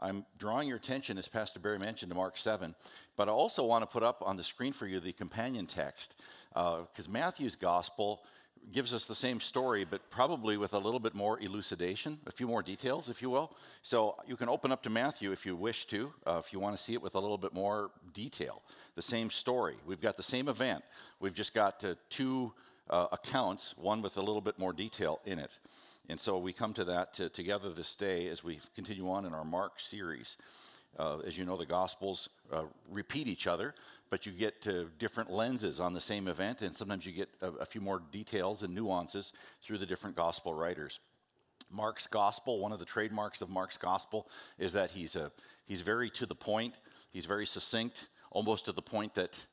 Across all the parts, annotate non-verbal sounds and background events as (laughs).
I'm drawing your attention, as Pastor Barry mentioned, to Mark 7, but I also want to put up on the screen for you the companion text, because uh, Matthew's gospel gives us the same story, but probably with a little bit more elucidation, a few more details, if you will. So you can open up to Matthew if you wish to, uh, if you want to see it with a little bit more detail. The same story. We've got the same event. We've just got uh, two uh, accounts, one with a little bit more detail in it. And so we come to that to, together this day as we continue on in our Mark series. Uh, as you know, the Gospels uh, repeat each other, but you get to different lenses on the same event, and sometimes you get a, a, few more details and nuances through the different Gospel writers. Mark's Gospel, one of the trademarks of Mark's Gospel is that he's, a, he's very to the point, he's very succinct, almost to the point that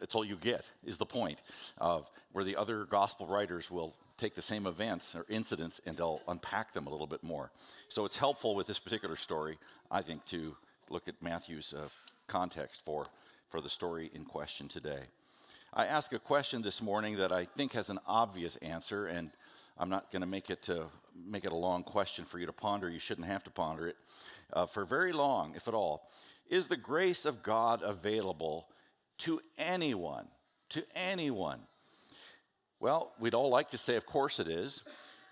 it's all you get, is the point. Uh, where the other Gospel writers will take the same events or incidents and they'll unpack them a little bit more. So it's helpful with this particular story, I think, to look at Matthew's uh, context for, for the story in question today. I ask a question this morning that I think has an obvious answer, and I'm not going to make it to make it a long question for you to ponder. You shouldn't have to ponder it uh, for very long, if at all. Is the grace of God available to anyone? To anyone? Well, we'd all like to say, of course it is.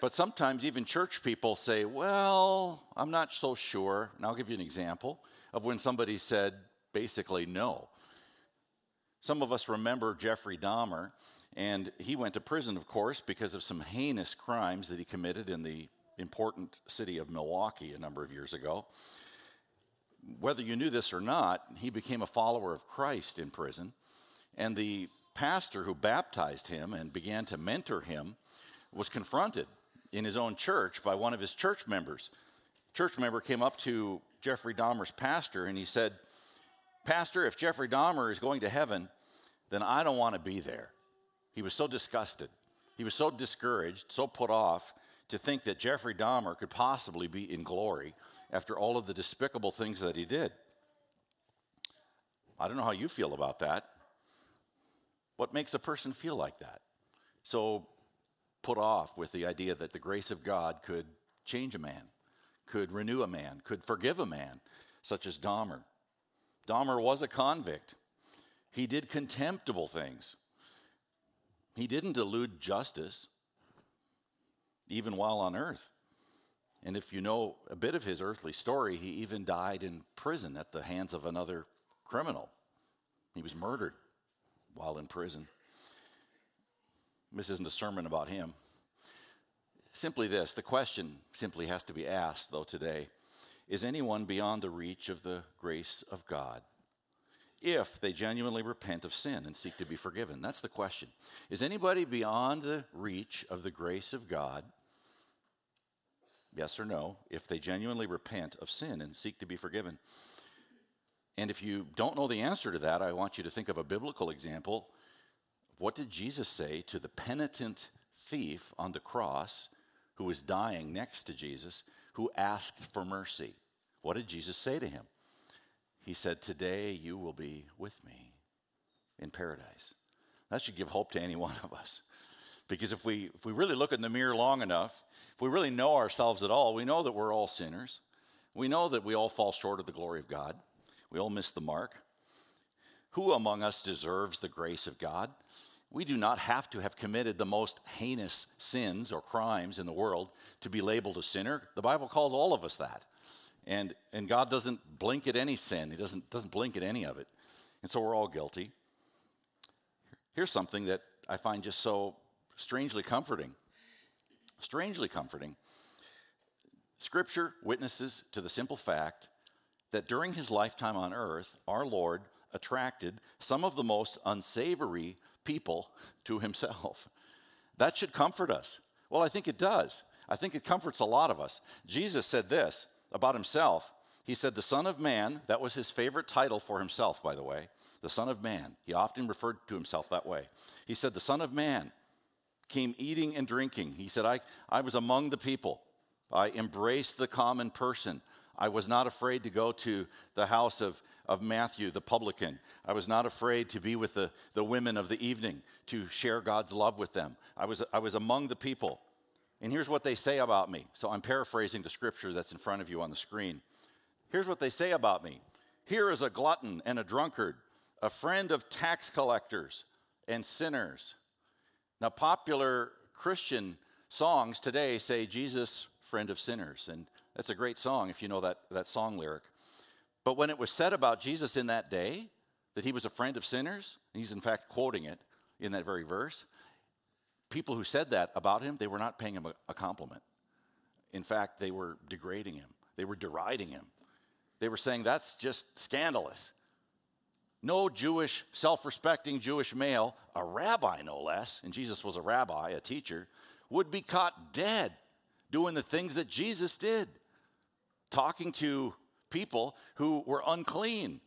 But sometimes even church people say, well, I'm not so sure. And I'll give you an example of when somebody said basically no. Some of us remember Jeffrey Dahmer, and he went to prison, of course, because of some heinous crimes that he committed in the important city of Milwaukee a number of years ago. Whether you knew this or not, he became a follower of Christ in prison, and the pastor who baptized him and began to mentor him was confronted in his own church by one of his church members. Church member came up to Jeffrey Dahmer's pastor and he said, Pastor, if Jeffrey Dahmer is going to heaven, then I don't want to be there. He was so disgusted. He was so discouraged, so put off to think that Jeffrey Dahmer could possibly be in glory after all of the despicable things that he did. I don't know how you feel about that. What makes a person feel like that? So put off with the idea that the grace of God could change a man could renew a man, could forgive a man, such as Dahmer. Dahmer was a convict. He did contemptible things. He didn't elude justice, even while on earth. And if you know a bit of his earthly story, he even died in prison at the hands of another criminal. He was murdered while in prison. This isn't a sermon about him. Simply this the question simply has to be asked, though, today is anyone beyond the reach of the grace of God? If they genuinely repent of sin and seek to be forgiven. That's the question. Is anybody beyond the reach of the grace of God? Yes or no, if they genuinely repent of sin and seek to be forgiven. And if you don't know the answer to that, I want you to think of a biblical example. What did Jesus say to the penitent thief on the cross who was dying next to Jesus, who asked for mercy. What did Jesus say to him? He said, Today you will be with me in paradise. That should give hope to any one of us. Because if we, if we really look in the mirror long enough, if we really know ourselves at all, we know that we're all sinners. We know that we all fall short of the glory of God. We all miss the mark. Who among us deserves the grace of God? We do not have to have committed the most heinous sins or crimes in the world to be labeled a sinner. The Bible calls all of us that. And, and God doesn't blink at any sin, He doesn't, doesn't blink at any of it. And so we're all guilty. Here's something that I find just so strangely comforting. Strangely comforting. Scripture witnesses to the simple fact that during his lifetime on earth, our Lord attracted some of the most unsavory people to himself. That should comfort us. Well, I think it does. I think it comforts a lot of us. Jesus said this about himself. He said, The Son of Man, that was his favorite title for himself, by the way, the Son of Man. He often referred to himself that way. He said, The Son of Man came eating and drinking. He said, I, I was among the people. I embraced the common person. I was not afraid to go to the house of, of Matthew, the publican. I was not afraid to be with the, the women of the evening to share God's love with them. I was, I was among the people. And here's what they say about me. So I'm paraphrasing the scripture that's in front of you on the screen. Here's what they say about me Here is a glutton and a drunkard, a friend of tax collectors and sinners. Now, popular Christian songs today say, Jesus, friend of sinners. And that's a great song if you know that, that song lyric. But when it was said about Jesus in that day, that he was a friend of sinners, and he's in fact quoting it in that very verse, people who said that about him, they were not paying him a, a compliment. In fact, they were degrading him, they were deriding him. They were saying, that's just scandalous. No Jewish, self respecting Jewish male, a rabbi no less, and Jesus was a rabbi, a teacher, would be caught dead doing the things that Jesus did, talking to people who were unclean,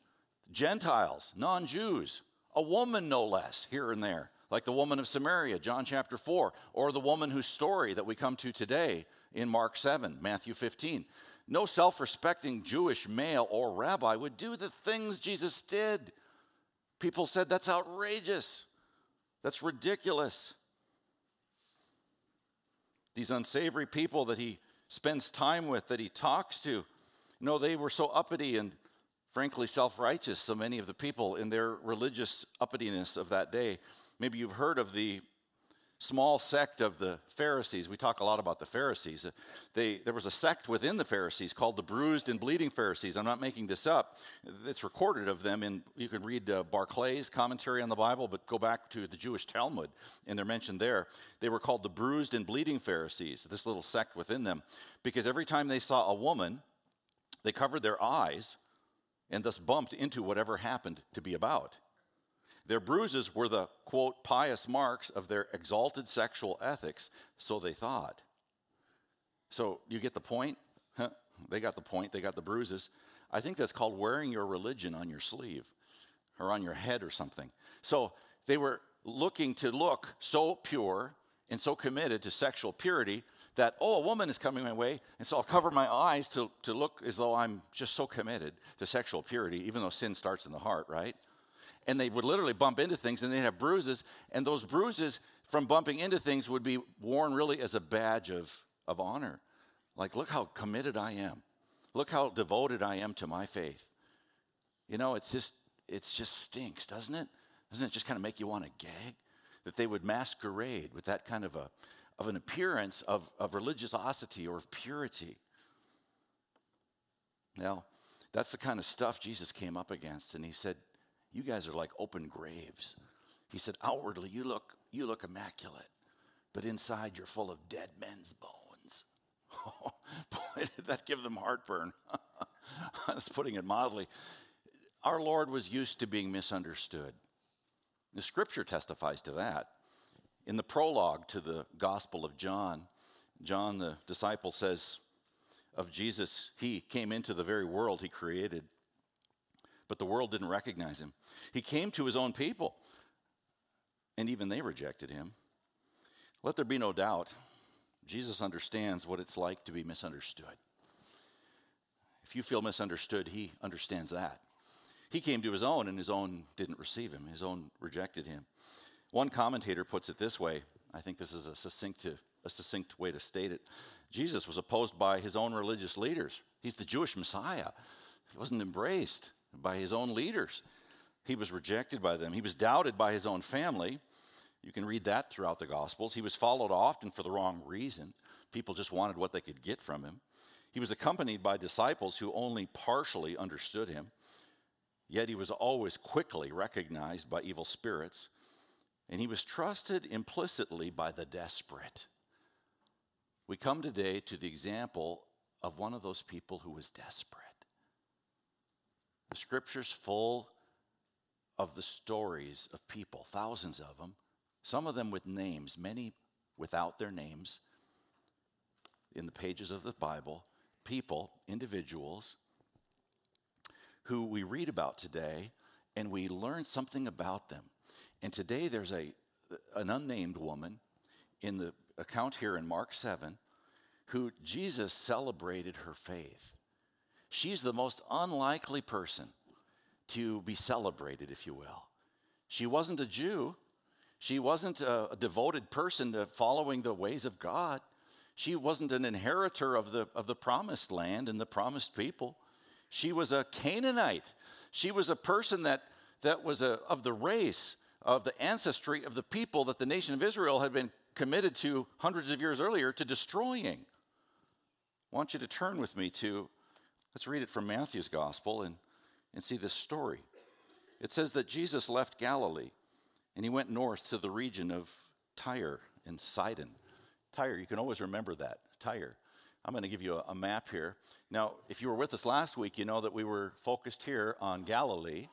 Gentiles, non Jews, a woman no less, here and there, like the woman of Samaria, John chapter 4, or the woman whose story that we come to today in Mark 7, Matthew 15. No self respecting Jewish male or rabbi would do the things Jesus did. People said that's outrageous, that's ridiculous. These unsavory people that he spends time with, that he talks to, know, they were so uppity and frankly self righteous, so many of the people in their religious uppityness of that day. Maybe you've heard of the small sect of the Pharisees. We talk a lot about the Pharisees. They, there was a sect within the Pharisees called the bruised and bleeding Pharisees. I'm not making this up. It's recorded of them, and you can read uh, Barclay's commentary on the Bible, but go back to the Jewish Talmud, and they're mentioned there. They were called the bruised and bleeding Pharisees, this little sect within them, because every time they saw a woman, they covered their eyes and thus bumped into whatever happened to be about. Their bruises were the, quote, pious marks of their exalted sexual ethics, so they thought. So you get the point? Huh? They got the point, they got the bruises. I think that's called wearing your religion on your sleeve or on your head or something. So they were looking to look so pure and so committed to sexual purity that, oh, a woman is coming my way, and so I'll cover my eyes to, to look as though I'm just so committed to sexual purity, even though sin starts in the heart, right? And they would literally bump into things and they'd have bruises. And those bruises from bumping into things would be worn really as a badge of, of honor. Like, look how committed I am. Look how devoted I am to my faith. You know, it's just, it's just stinks, doesn't it? Doesn't it just kind of make you want to gag? That they would masquerade with that kind of a of an appearance of, of religiosity or of purity. Now, that's the kind of stuff Jesus came up against, and he said, you guys are like open graves. He said, Outwardly, you look, you look immaculate, but inside you're full of dead men's bones. (laughs) Boy, did that give them heartburn. (laughs) That's putting it mildly. Our Lord was used to being misunderstood. The scripture testifies to that. In the prologue to the Gospel of John, John, the disciple, says of Jesus, He came into the very world He created but the world didn't recognize him. He came to his own people, and even they rejected him. Let there be no doubt, Jesus understands what it's like to be misunderstood. If you feel misunderstood, he understands that. He came to his own, and his own didn't receive him, his own rejected him. One commentator puts it this way I think this is a succinct, a succinct way to state it. Jesus was opposed by his own religious leaders. He's the Jewish Messiah. He wasn't embraced by his own leaders. He was rejected by them. He was doubted by his own family. You can read that throughout the Gospels. He was followed often for the wrong reason. People just wanted what they could get from him. He was accompanied by disciples who only partially understood him. Yet he was always quickly recognized by evil spirits, and he was trusted implicitly by the desperate. We come today to the example of one of those people who was desperate. The scripture's full of the stories of people, thousands of them, some of them with names, many without their names in the pages of the Bible, people, individuals who we read about today and we learn something about them. And today there's a an unnamed woman in the account here in Mark 7 who Jesus celebrated her faith. She's the most unlikely person to be celebrated, if you will. She wasn't a Jew. She wasn't a, devoted person to following the ways of God. She wasn't an inheritor of the, of the promised land and the promised people. She was a Canaanite. She was a person that, that was a, of the race, of the ancestry of the people that the nation of Israel had been committed to hundreds of years earlier to destroying. I want you to turn with me to, let's read it from Matthew's gospel and, and see this story. It says that Jesus left Galilee and he went north to the region of Tyre and Sidon. Tyre, you can always remember that, Tyre. I'm going to give you a, a, map here. Now, if you were with us last week, you know that we were focused here on Galilee.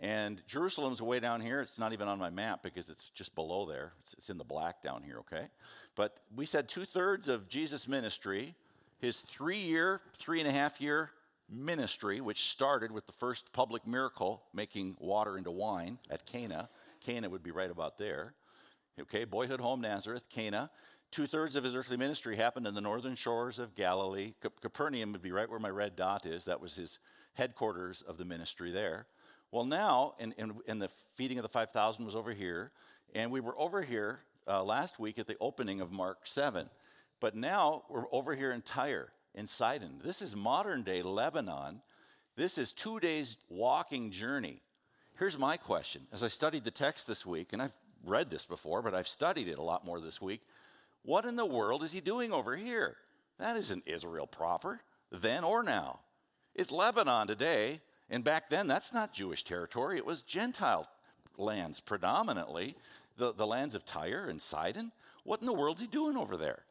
And Jerusalem's way down here. It's not even on my map because it's just below there. It's, it's in the black down here, okay? But we said two thirds of Jesus' ministry, his three year, three and a half year ministry, which started with the first public miracle, making water into wine at Cana. Cana would be right about there. Okay, boyhood home, Nazareth, Cana. Two thirds of his earthly ministry happened in the northern shores of Galilee. Capernaum would be right where my red dot is. That was his headquarters of the ministry there. Well, now, and, and, the feeding of the 5,000 was over here, and we were over here uh, last week at the opening of Mark 7. But now we're over here in Tyre, in Sidon. This is modern day Lebanon. This is two days walking journey. Here's my question. As I studied the text this week, and I've read this before, but I've studied it a lot more this week. What in the world is he doing over here? That isn't Israel proper, then or now. It's Lebanon today, and back then that's not Jewish territory, it was Gentile lands predominantly, the, the lands of Tyre and Sidon. What in the world's he doing over there?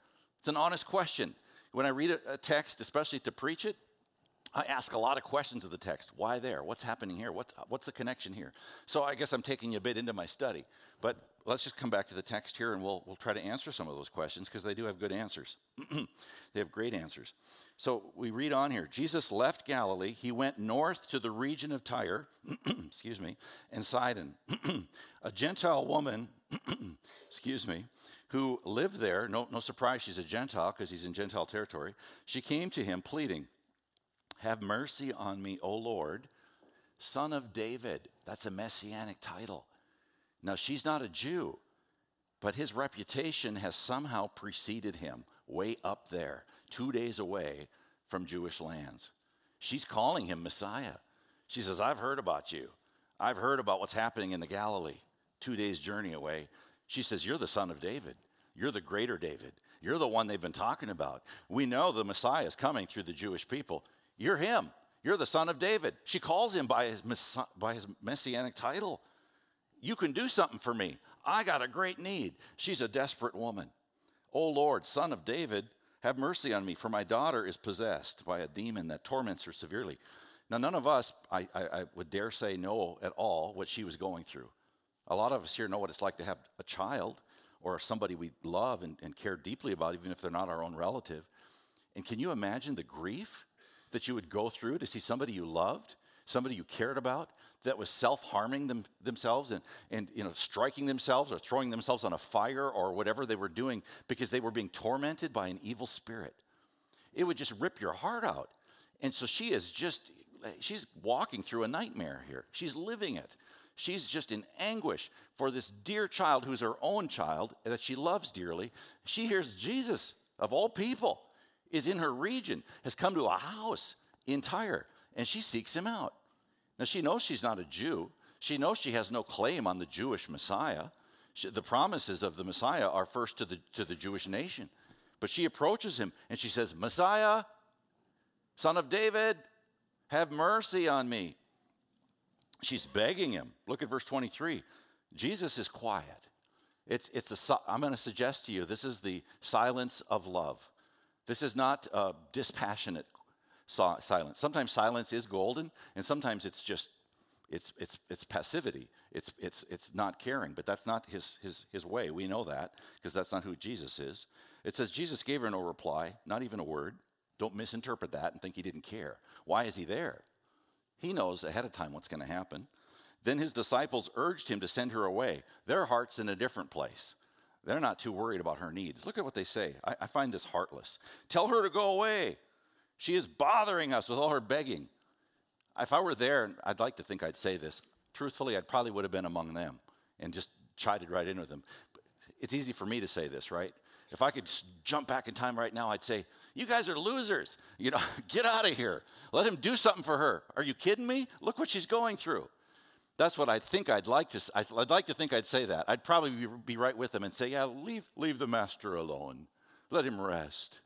It's an honest question. When I read a, text, especially to preach it, I ask a lot of questions of the text. Why there? What's happening here? What's, what's the connection here? So I guess I'm taking you a bit into my study. But let's just come back to the text here and we'll, we'll try to answer some of those questions because they do have good answers. (clears throat) they have great answers. So we read on here Jesus left Galilee. He went north to the region of Tyre, (clears throat) excuse me, and Sidon. (clears throat) a Gentile woman, excuse me, who lived there, no, no surprise she's a Gentile because he's in Gentile territory, she came to him pleading, have mercy on me, O Lord, son of David. That's a messianic title. Now, she's not a Jew, but his reputation has somehow preceded him way up there, two days away from Jewish lands. She's calling him Messiah. She says, I've heard about you. I've heard about what's happening in the Galilee, two days' journey away. She says, You're the son of David. You're the greater David. You're the one they've been talking about. We know the Messiah is coming through the Jewish people. You're him. You're the son of David. She calls him by his, by his messianic title. You can do something for me. I got a great need. She's a desperate woman. O Lord, son of David, have mercy on me, for my daughter is possessed by a demon that torments her severely. Now, none of us, I, I, I would dare say, know at all what she was going through. A lot of us here know what it's like to have a child or somebody we love and, and care deeply about, even if they're not our own relative. And can you imagine the grief that you would go through to see somebody you loved, somebody you cared about, that was self-harming them, themselves and, and you know, striking themselves or throwing themselves on a fire or whatever they were doing because they were being tormented by an evil spirit. It would just rip your heart out. And so she is just, she's walking through a nightmare here. She's living it. She's just in anguish for this dear child who's her own child that she loves dearly. She hears Jesus, of all people, is in her region, has come to a house in Tyre, and she seeks him out. Now, she knows she's not a Jew. She knows she has no claim on the Jewish Messiah. She, the promises of the Messiah are first to the, to the Jewish nation. But she approaches him and she says, Messiah, son of David, have mercy on me. She's begging him. Look at verse 23. Jesus is quiet. It's, it's a, I'm going to suggest to you this is the silence of love. This is not a dispassionate silence. Sometimes silence is golden, and sometimes it's just it's it's it's passivity. It's it's it's not caring, but that's not his his his way. We know that because that's not who Jesus is. It says Jesus gave her no reply, not even a word. Don't misinterpret that and think he didn't care. Why is he there? He knows ahead of time what's going to happen. Then his disciples urged him to send her away. Their heart's in a different place. They're not too worried about her needs. Look at what they say. I, I find this heartless. Tell her to go away. She is bothering us with all her begging. If I were there, I'd like to think I'd say this. Truthfully, I probably would have been among them and just chided right in with them. It's easy for me to say this, right? If I could jump back in time right now, I'd say, You guys are losers. You know, (laughs) get out of here. Let him do something for her. Are you kidding me? Look what she's going through. That's what I think I'd like to. I'd like to think I'd say that. I'd probably be, right with them and say, "Yeah, leave leave the master alone. Let him rest.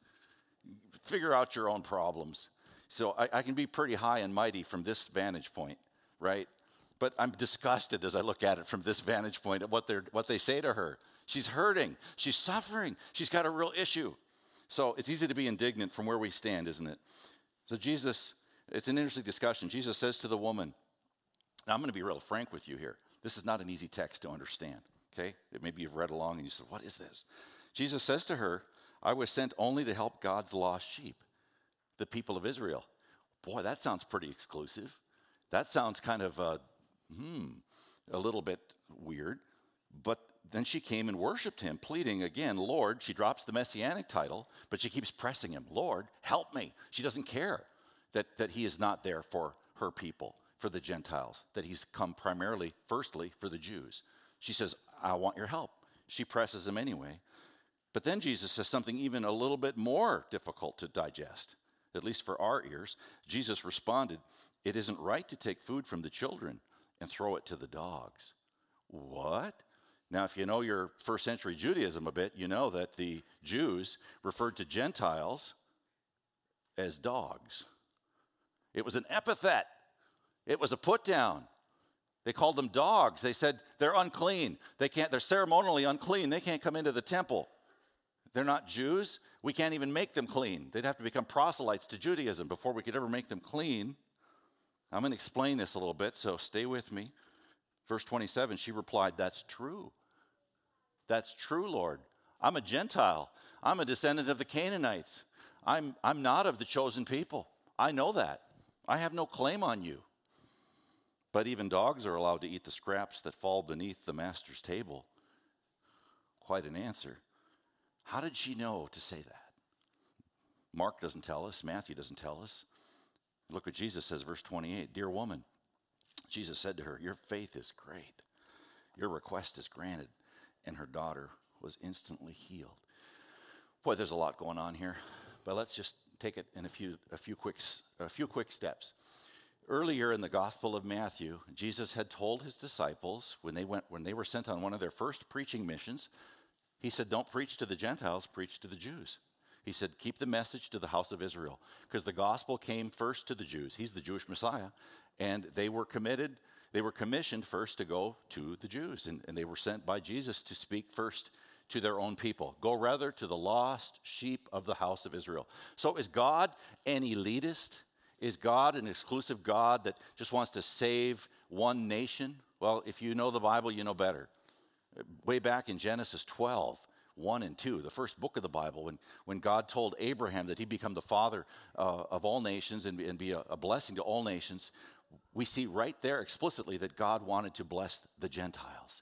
Figure out your own problems." So I, I can be pretty high and mighty from this vantage point, right? But I'm disgusted as I look at it from this (laughs) vantage point at what they what they say to her. She's hurting. She's suffering. She's got a real issue. So it's easy to be indignant from where we stand, isn't it? So Jesus, it's an interesting discussion. Jesus says to the woman, I'm going to be real frank with you here. This is not an easy text to understand, okay? Maybe you've read along and you said, What is this? Jesus says to her, I was sent only to help God's lost sheep, the people of Israel. Boy, that sounds pretty exclusive. That sounds kind of, uh, hmm, a little bit weird. But then she came and worshiped him, pleading again, Lord. She drops the messianic title, but she keeps pressing him, Lord, help me. She doesn't care that, that he is not there for her people for the Gentiles, that he's come primarily, firstly, for the Jews. She says, I want your help. She presses him anyway. But then Jesus says something even a little bit more difficult to digest, at least for our ears. Jesus responded, It isn't right to take food from the children and throw it to the dogs. What? Now, if you know your first century Judaism a bit, you know that the Jews referred to Gentiles as dogs. It was an epithet. It was a put down. They called them dogs. They said they're unclean. They can't, they're ceremonially unclean. They can't come into the temple. They're not Jews. We can't even make them clean. They'd have to become proselytes to Judaism before we could ever make them clean. I'm going to explain this a little bit, so stay with me. Verse 27, she replied, That's true. That's true, Lord. I'm a Gentile. I'm a descendant of the Canaanites. I'm, I'm not of the chosen people. I know that. I have no claim on you. But even dogs are allowed to eat the scraps that fall beneath the master's table. Quite an answer. How did she know to say that? Mark doesn't tell us, Matthew doesn't tell us. Look what Jesus says, verse 28 Dear woman, Jesus said to her, Your faith is great. Your request is granted. And her daughter was instantly healed. Boy, there's a lot going on here, but let's just take it in a few, a few, quick, a few quick steps. Earlier in the Gospel of Matthew, Jesus had told his disciples when they, went, when they were sent on one of their first preaching missions, he said, Don't preach to the Gentiles, preach to the Jews. He said, Keep the message to the house of Israel, because the gospel came first to the Jews. He's the Jewish Messiah. And they were committed, they were commissioned first to go to the Jews. And, and they were sent by Jesus to speak first to their own people. Go rather to the lost sheep of the house of Israel. So is God an elitist? Is God an exclusive God that just wants to save one nation? Well, if you know the Bible, you know better. Way back in Genesis 12, 1 and 2, the first book of the Bible, when, when God told Abraham that he'd become the father uh, of all nations and, and be a, a blessing to all nations, we see right there explicitly that God wanted to bless the Gentiles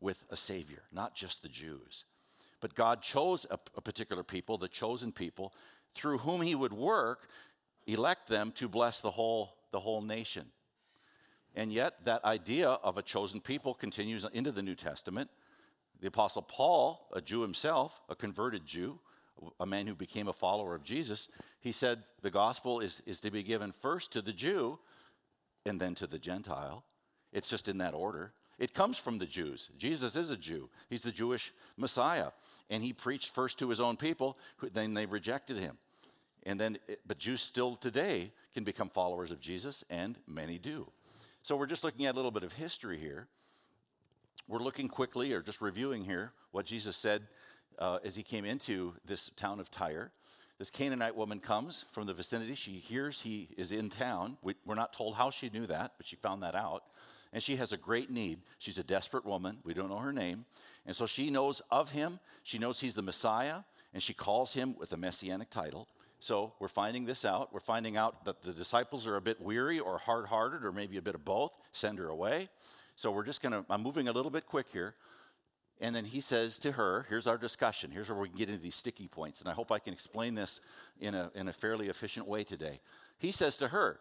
with a Savior, not just the Jews. But God chose a, a particular people, the chosen people, through whom he would work elect them to bless the whole, the whole nation. And yet, that idea of a chosen people continues into the New Testament. The Apostle Paul, a Jew himself, a converted Jew, a man who became a follower of Jesus, he said the gospel is, is to be given first to the Jew and then to the Gentile. It's just in that order. It comes from the Jews. Jesus is a Jew, he's the Jewish Messiah. And he preached first to his own people, then they rejected him. And then, eh, but Jews still today can become followers of Jesus, and many do. So we're just looking at a little bit of history here. We're looking quickly, or just reviewing here, what Jesus said uh, as he came into this town of Tyre. This Canaanite woman comes from the vicinity. She hears he is in town. We, we're not told how she knew that, but she found that out. And she has a great need. She's a desperate woman. We don't know her name. And so she knows of him. She knows he's the Messiah, and she calls him with a messianic title. So we're finding this out. We're finding out that the disciples are a bit weary or hard hearted or maybe a bit of both. Send her away. So we're just going to, I'm moving a little bit quick here. And then he says to her, here's our discussion. Here's where we can get into these sticky points. And I hope I can explain this in a, in a fairly efficient way today. He says to her,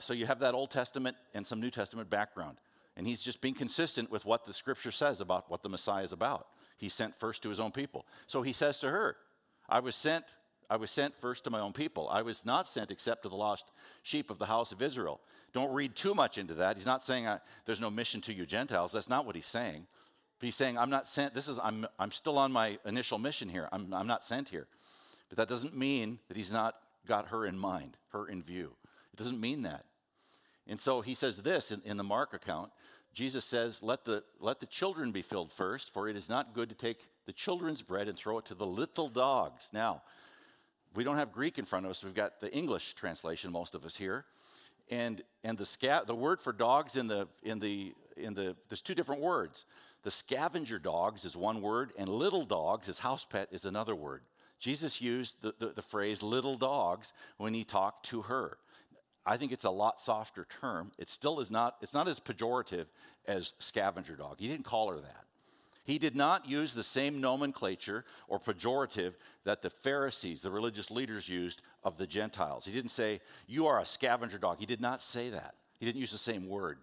so you have that Old Testament and some New Testament background. And he's just being consistent with what the scripture says about what the Messiah is about. He sent first to his own people. So he says to her, I was sent I was sent first to my own people. I was not sent except to the lost sheep of the house of Israel. Don't read too much into that. He's not saying I, there's no mission to you Gentiles. That's not what he's saying. But He's saying I'm not sent. This is I'm I'm still on my initial mission here. I'm I'm not sent here. But that doesn't mean that he's not got her in mind, her in view. It doesn't mean that. And so he says this in, in the Mark account. Jesus says, let the, let the children be filled first, for it is not good to take the children's bread and throw it to the little dogs. Now, we don't have Greek in front of us. We've got the English translation, most of us here. And, and the, sca- the word for dogs in the, in, the, in the, there's two different words. The scavenger dogs is one word, and little dogs, his house pet, is another word. Jesus used the, the, the phrase little dogs when he talked to her. I think it's a lot softer term. It still is not, it's not as pejorative as scavenger dog. He didn't call her that. He did not use the same nomenclature or pejorative that the Pharisees, the religious leaders, used of the Gentiles. He didn't say, You are a scavenger dog. He did not say that. He didn't use the same word.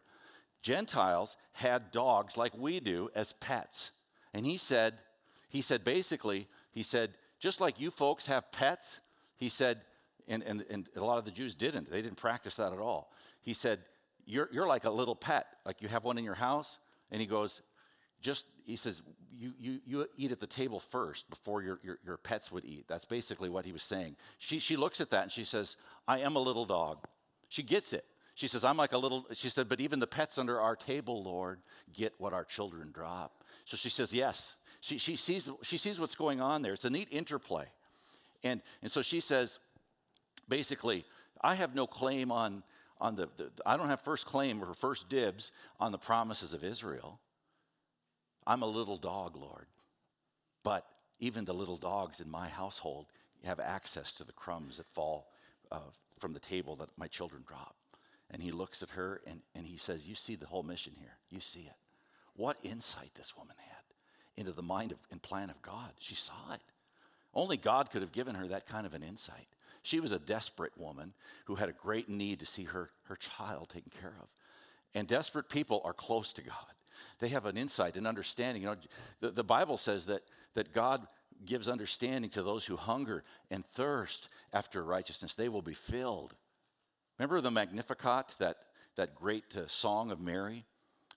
Gentiles had dogs like we do as pets. And he said, he said basically, he said, just like you folks have pets, he said, and, and, and a lot of the Jews didn't. They didn't practice that at all. He said, you're, you're like a little pet, like you have one in your house. And he goes, just, he says, you, you, you eat at the table first before your, your, your pets would eat. That's basically what he was saying. She, she looks at that and she says, I am a little dog. She gets it. She says, I'm like a little, she said, but even the pets under our table, Lord, get what our children drop. So she says, yes. She, she, sees, she sees what's going on there. It's a neat interplay. And, and so she says, basically, I have no claim on, on the, the, I don't have first claim or first dibs on the promises of Israel. I'm a little dog, Lord. But even the little dogs in my household have access to the crumbs that fall uh, from the table that my children drop. And he looks at her and, and he says, You see the whole mission here. You see it. What insight this woman had into the mind of, and plan of God. She saw it. Only God could have given her that kind of an insight. She was a desperate woman who had a great need to see her, her child taken care of. And desperate people are close to God. They have an insight and understanding. You know, the, the Bible says that, that God gives understanding to those who hunger and thirst after righteousness. They will be filled. Remember the Magnificat, that, that great uh, song of Mary,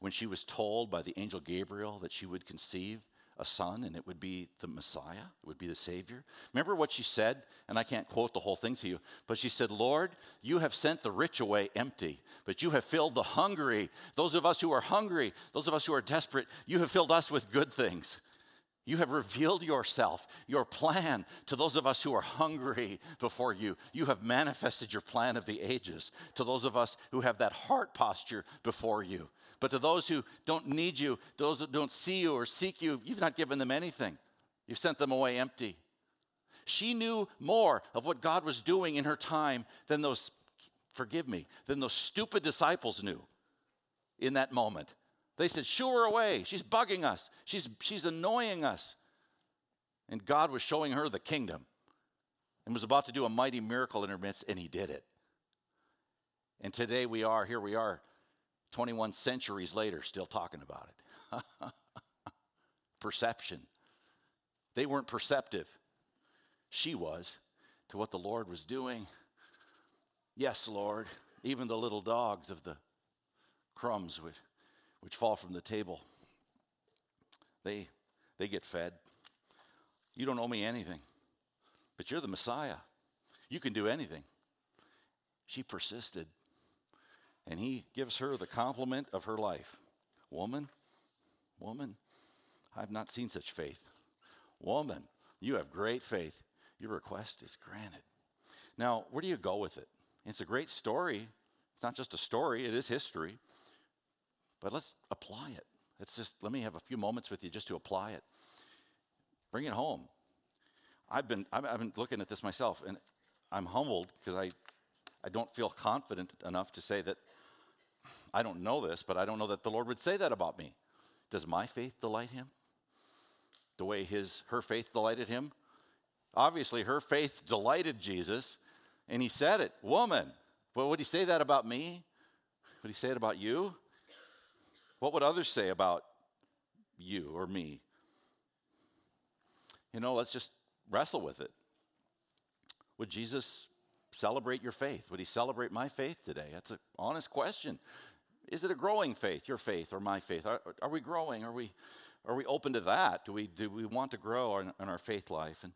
when she was told by the angel Gabriel that she would conceive a son and it would be the Messiah, it would be the Savior. Remember what she said? And I can't quote the whole thing to you, but she said, Lord, you have sent the rich away empty, but you have filled the hungry. Those of us who are hungry, those of us who are desperate, you have filled us with good things. You have revealed yourself, your plan to those of us who are hungry before you. You have manifested your plan of the ages to those of us who have that heart posture before you. But to those who don't need you, those that don't see you or seek you, you've not given them anything. You've sent them away empty. She knew more of what God was doing in her time than those, forgive me, than those stupid disciples knew in that moment. They said, Shoo her away. She's bugging us, she's, she's annoying us. And God was showing her the kingdom and was about to do a mighty miracle in her midst, and He did it. And today we are, here we are, 21 centuries later, still talking about it. (laughs) Perception. They weren't perceptive. She was to what the Lord was doing. Yes, Lord, even the little dogs of the crumbs which, which fall from the table, they, they get fed. You don't owe me anything, but you're the Messiah. You can do anything. She persisted. And he gives her the compliment of her life Woman, woman, I've not seen such faith. Woman, you have great faith. Your request is granted. Now, where do you go with it? It's a great story. It's not just a story, it is history. But let's apply it. Let's just let me have a few moments with you just to apply it. Bring it home. I've been I've been looking at this myself and I'm humbled because I I don't feel confident enough to say that I don't know this, but I don't know that the Lord would say that about me. Does my faith delight him? The way his her faith delighted him? Obviously, her faith delighted Jesus, and he said it, woman. But would he say that about me? Would he say it about you? What would others say about you or me? You know, let's just wrestle with it. Would Jesus celebrate your faith? Would he celebrate my faith today? That's an honest question. Is it a growing faith, your faith or my faith? Are, are we growing? Are we, are we open to that? Do we, do we want to grow in, in our faith life? And,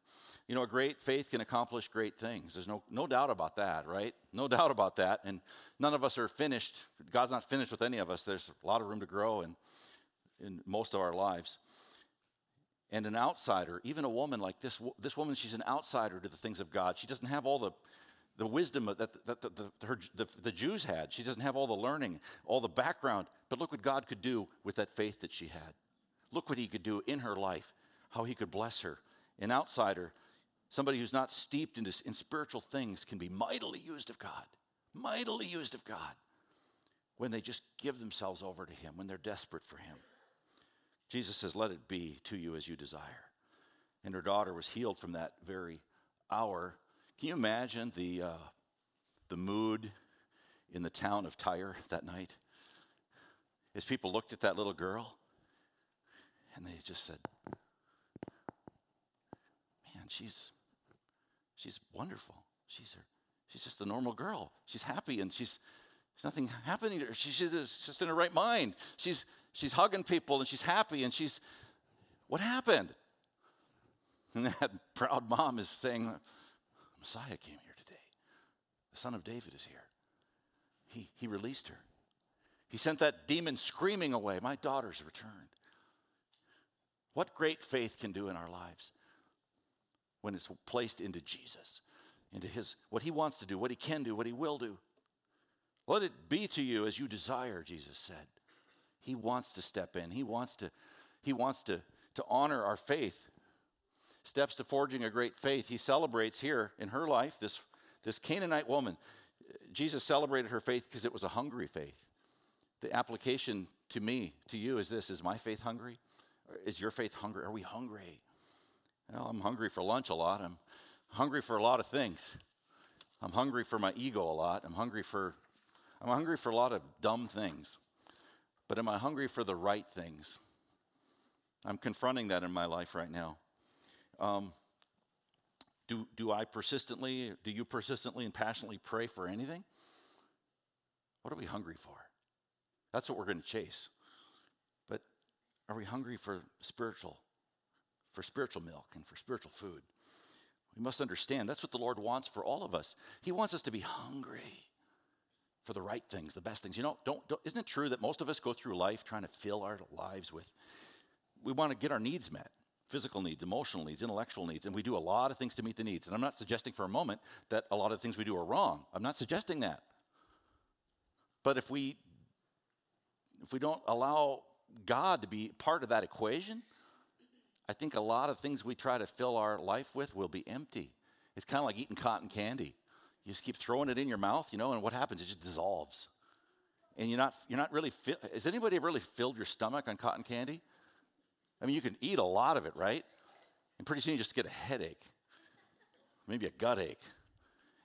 you know, a great faith can accomplish great things. There's no, no doubt about that, right? No (laughs) doubt about that. And none of us are finished. God's not finished with any of us. There's a lot of room to grow in, in most of our lives. And an outsider, even a woman like this, this woman, she's an outsider to the things of God. She doesn't have all the the wisdom that, that, that the, her, the, the Jews had. She doesn't have all the learning, all the background. But look what God could do with that faith that she had. Look what He could do in her life, how He could bless her. An outsider, somebody who's not steeped into, in spiritual things, can be mightily used of God, mightily used of God when they just give themselves over to Him, when they're desperate for Him. Jesus says, Let it be to you as you desire. And her daughter was healed from that very hour can you imagine the, uh, the mood in the town of Tyre that night? As people looked at that little girl and they just said, Man, she's, she's wonderful. She's, her, she's just a normal girl. She's happy and she's, there's nothing happening to her. She's just in her right mind. She's, she's hugging people and she's happy and she's, what happened? (laughs) And that proud mom is saying, Messiah came here today. The Son of David is here. He, he released her. He sent that demon screaming away. My daughter's returned. What great faith can do in our lives when it's placed into Jesus, into his what he wants to do, what he can do, what he will do. Let it be to you as you desire, Jesus said. He wants to step in. He wants to, he wants to, to honor our faith steps to forging a great faith. He celebrates here in her life this, this Canaanite woman. Jesus celebrated her faith because it was a hungry faith. The application to me, to you, is this Is my faith hungry? Is your faith hungry? Are we hungry? Well, I'm hungry for lunch a lot. I'm hungry for a lot of things. I'm hungry for my ego a lot. I'm hungry for I'm hungry for a lot of dumb things. But am I hungry for the right things? I'm confronting that in my life right now. Um, do, do I persistently, do you persistently and passionately pray for anything? What are we hungry for? That's what we're going to chase. But are we hungry for spiritual, for spiritual milk and for spiritual food? We must understand that's what the Lord wants for all of us. He wants us to be hungry for the right things, the best things. You know, don't, don't isn't it true that most of us go through life trying to fill our lives with, we want to get our needs met physical needs, emotional needs, intellectual needs, and we do a lot of things to meet the needs. And I'm not suggesting for a moment that a lot of things we do are wrong. I'm not suggesting that. But if we if we don't allow God to be part of that equation, I think a lot of things we try to fill our life with will be empty. It's kind of like eating cotton candy. You just keep throwing it in your mouth, you know, and what happens? It just dissolves. And you're not, you're not really, fi- has anybody ever really filled your stomach on cotton candy? I mean, you can eat a lot of it, right? And pretty soon you just get a headache, maybe a gut ache.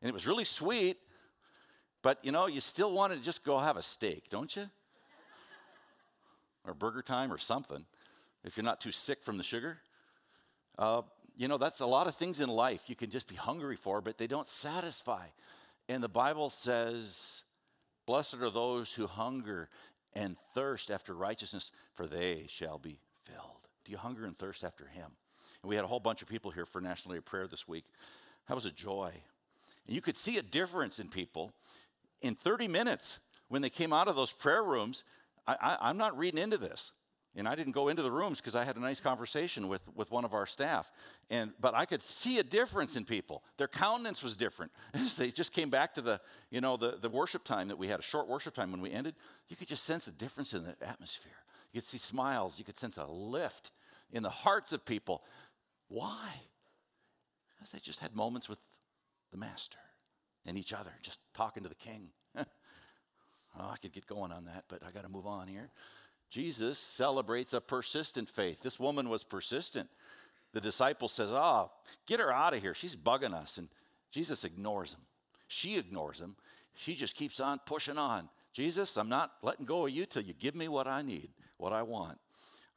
And it was really sweet, but you know, you still want to just go have a steak, don't you? Or burger time or something, if you're not too sick from the sugar. Uh, you know, that's a lot of things in life you can just be hungry for, but they don't satisfy. And the Bible says, Blessed are those who hunger and thirst after righteousness, for they shall be filled. Do you hunger and thirst after Him? And we had a whole bunch of people here for National Day of Prayer this week. That was a joy. And you could see a difference in people in 30 minutes when they came out of those prayer rooms. I, am not reading into this. And I didn't go into the rooms because I had a nice conversation with, with one of our staff. And, but I could see a difference in people. Their countenance was different. (laughs) They just came back to the, you know, the, the worship time that we had, a short worship time when we ended, you could just sense a difference in the atmosphere. You could see smiles. You could sense a lift in the hearts of people. Why? Because they just had moments with the Master and each other, just talking to the King. (laughs) oh, I could get going on that, but I got to move on here. Jesus celebrates a persistent faith. This woman was persistent. The disciple says, Oh, get her out of here. She's bugging us. And Jesus ignores him. She ignores him. She just keeps on pushing on. Jesus, I'm not letting go of you till you give me what I need what I want?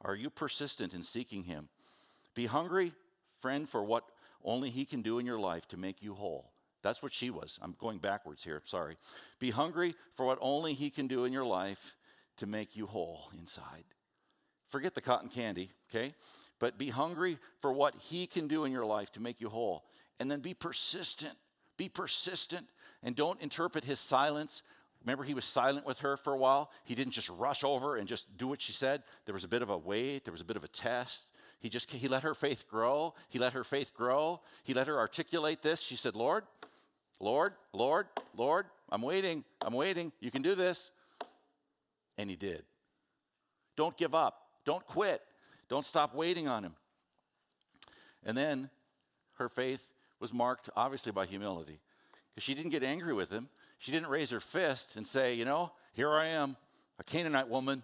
Are you persistent in seeking Him? Be hungry friend, for what only He can do in your life to make you whole. That's what she was. I'm going backwards here, sorry. Be hungry for what only He can do in your life to make you whole inside. Forget the cotton candy, okay? But be hungry for what He can do in your life to make you whole. And then be persistent. Be persistent and don't interpret His silence Remember, he was silent with her for a while. He didn't just rush over and just do what she said. There was a bit of a wait, there was a bit of a test. He just he let her faith grow. He let her faith grow. He let her articulate this. She said, "Lord, Lord, Lord, Lord, I'm waiting. I'm waiting. You can do this." And he did. Don't give up. Don't quit. Don't stop waiting on him. And then her faith was marked obviously by humility because she didn't get angry with him. She didn't raise her fist and say, You know, here I am, a Canaanite woman.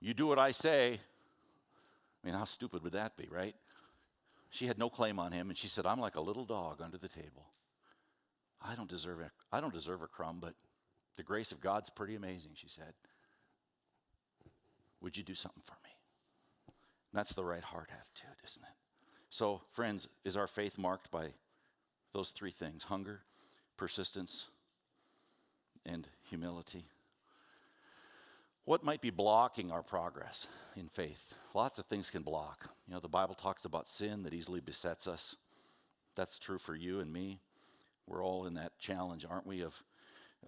You do what I say. I mean, how stupid would that be, right? She had no claim on him, and she said, I'm like a little dog under the table. I don't deserve a, I don't deserve a crumb, but the grace of God's pretty amazing, she said. Would you do something for me? And that's the right heart attitude, isn't it? So, friends, is our faith marked by those three things hunger, persistence, and humility. What might be blocking our progress in faith? Lots of things can block. You know, the Bible talks about sin that easily besets us. That's true for you and me. We're all in that challenge, aren't we? Of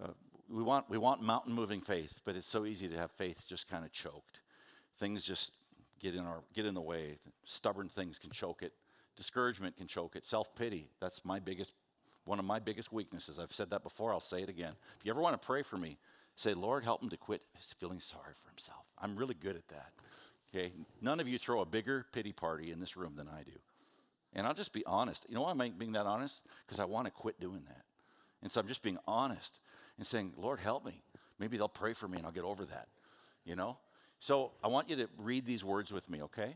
uh, we want we want mountain moving faith, but it's so easy to have faith just kind of choked. Things just get in our get in the way. Stubborn things can choke it. Discouragement can choke it. Self pity. That's my biggest one of my biggest weaknesses. I've said that before, I'll say it again. If you ever want to pray for me, say, Lord, help him to quit feeling sorry for himself. I'm really good at that. Okay? None of you throw a bigger pity party in this room than I do. And I'll just be honest. You know why I'm being that honest? Because I want to quit doing that. And so I'm just being honest and saying, Lord, help me. Maybe they'll pray for me and I'll get over that. You know? So I want you to read these words with me, okay?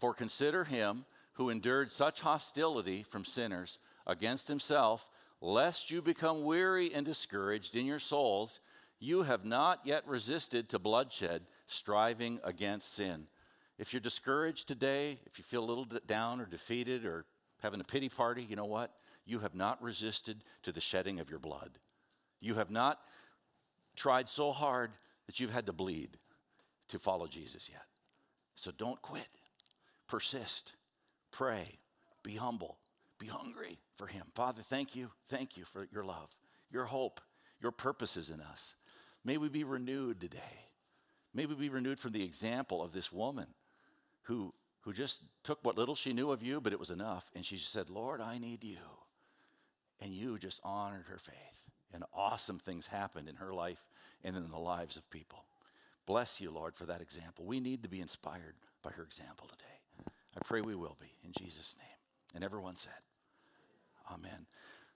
For consider him who endured such hostility from sinners against himself, lest you become weary and discouraged in your souls. You have not yet resisted to bloodshed, striving against sin. If you're discouraged today, if you feel a little down or defeated or having a pity party, you know what? You have not resisted to the shedding of your blood. You have not tried so hard that you've had to bleed to follow Jesus yet. So don't quit persist, pray, be humble, be hungry for Him. Father, thank you. Thank you for your love, your hope, your purposes in us. May we be renewed today. May we be renewed from the example of this woman who, who just took what little she knew of you, but it was enough. And she said, Lord, I need you. And you just honored her faith. And awesome things happened in her life and in the lives of people. Bless you, Lord, for that example. We need to be inspired by her example today. I pray we will be in Jesus' name. And everyone said, Amen.